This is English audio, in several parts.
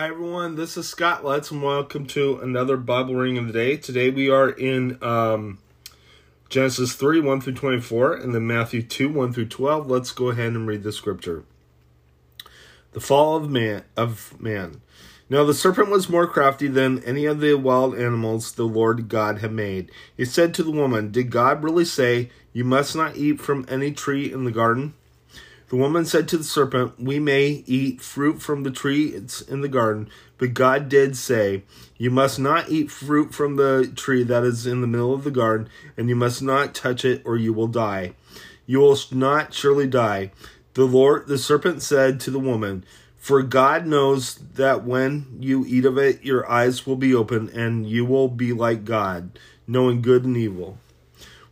Hi everyone, this is Scott Letts and welcome to another Bible reading of the day. Today we are in um, Genesis 3 1 through 24 and then Matthew 2 1 through 12. Let's go ahead and read the scripture. The fall of man of man. Now the serpent was more crafty than any of the wild animals the Lord God had made. He said to the woman, Did God really say, You must not eat from any tree in the garden? The woman said to the serpent, We may eat fruit from the tree in the garden, but God did say, You must not eat fruit from the tree that is in the middle of the garden, and you must not touch it, or you will die. You will not surely die. The Lord, the serpent said to the woman, For God knows that when you eat of it, your eyes will be open, and you will be like God, knowing good and evil.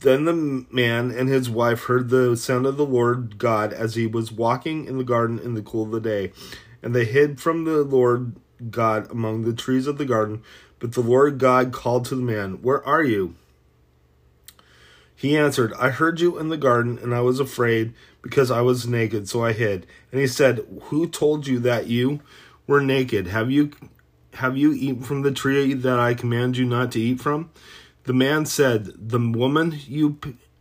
Then the man and his wife heard the sound of the Lord God as he was walking in the garden in the cool of the day. And they hid from the Lord God among the trees of the garden. But the Lord God called to the man, Where are you? He answered, I heard you in the garden, and I was afraid because I was naked, so I hid. And he said, Who told you that you were naked? Have you have you eaten from the tree that I command you not to eat from? The man said, The woman you,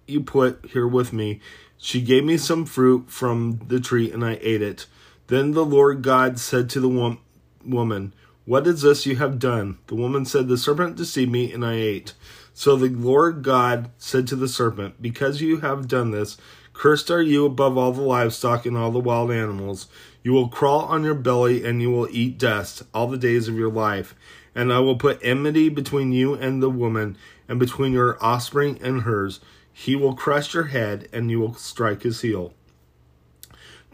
you put here with me, she gave me some fruit from the tree, and I ate it. Then the Lord God said to the wo- woman, What is this you have done? The woman said, The serpent deceived me, and I ate. So the Lord God said to the serpent, Because you have done this, cursed are you above all the livestock and all the wild animals. You will crawl on your belly, and you will eat dust all the days of your life and I will put enmity between you and the woman, and between your offspring and hers. He will crush your head, and you will strike his heel.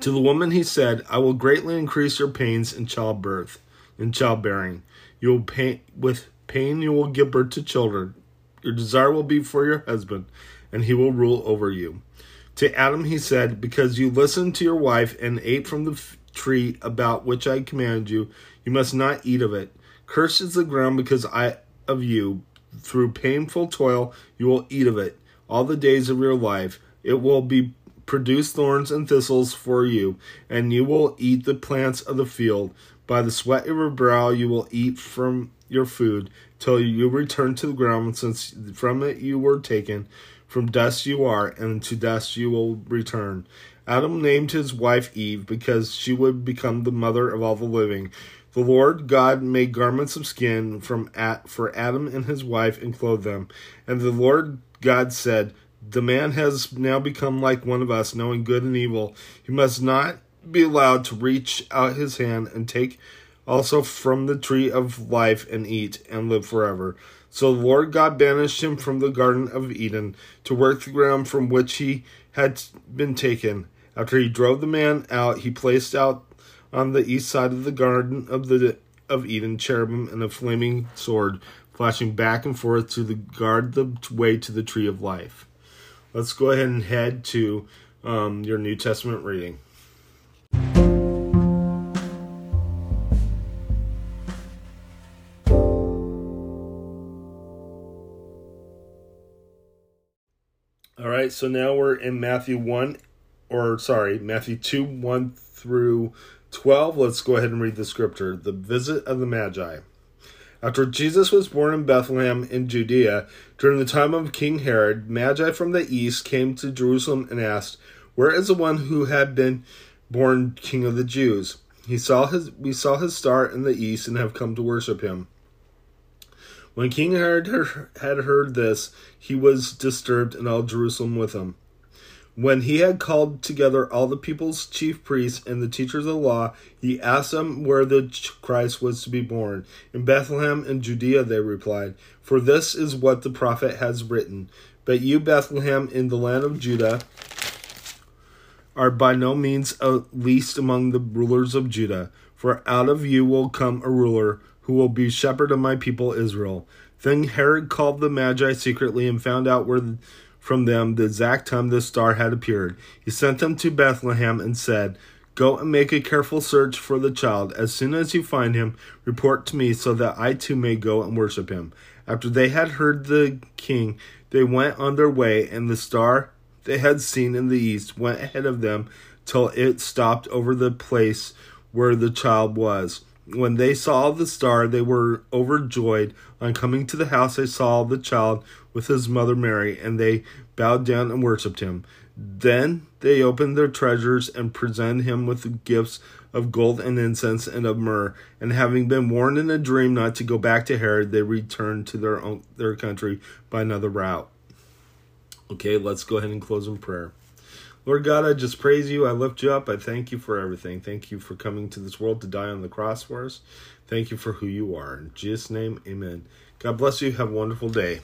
To the woman he said, I will greatly increase your pains in childbirth, in childbearing. You will pain with pain you will give birth to children. Your desire will be for your husband, and he will rule over you. To Adam he said, Because you listened to your wife and ate from the tree about which I commanded you, you must not eat of it. Cursed is the ground because I of you. Through painful toil you will eat of it all the days of your life. It will be produce thorns and thistles for you, and you will eat the plants of the field. By the sweat of your brow you will eat from your food till you return to the ground, since from it you were taken. From dust you are, and to dust you will return. Adam named his wife Eve because she would become the mother of all the living. The Lord God made garments of skin from at, for Adam and his wife and clothed them. And the Lord God said, The man has now become like one of us, knowing good and evil. He must not be allowed to reach out his hand and take also from the tree of life and eat and live forever. So the Lord God banished him from the Garden of Eden to work the ground from which he had been taken. After he drove the man out, he placed out on the east side of the Garden of the of Eden, cherubim and a flaming sword flashing back and forth to the guard the way to the tree of life. Let's go ahead and head to um, your New Testament reading. All right, so now we're in Matthew 1, or sorry, Matthew 2 1 through 12, let's go ahead and read the scripture. The visit of the Magi. After Jesus was born in Bethlehem in Judea, during the time of King Herod, Magi from the east came to Jerusalem and asked, Where is the one who had been born King of the Jews? He saw his we saw his star in the east and have come to worship him. When King Herod had heard this, he was disturbed, and all Jerusalem with him. When he had called together all the people's chief priests and the teachers of the law, he asked them where the Christ was to be born. In Bethlehem in Judea, they replied, For this is what the prophet has written. But you, Bethlehem, in the land of Judah, are by no means least among the rulers of Judah, for out of you will come a ruler who will be shepherd of my people Israel. Then Herod called the Magi secretly and found out where from them the exact time the star had appeared. He sent them to Bethlehem and said, Go and make a careful search for the child. As soon as you find him, report to me so that I too may go and worship him. After they had heard the king, they went on their way, and the star they had seen in the east went ahead of them till it stopped over the place where the child was. When they saw the star, they were overjoyed. On coming to the house, they saw the child with his mother Mary, and they bowed down and worshipped him. Then they opened their treasures and presented him with gifts of gold and incense and of myrrh. And having been warned in a dream not to go back to Herod, they returned to their own their country by another route. Okay, let's go ahead and close in prayer. Lord God, I just praise you. I lift you up. I thank you for everything. Thank you for coming to this world to die on the cross for us. Thank you for who you are. In Jesus' name, amen. God bless you. Have a wonderful day.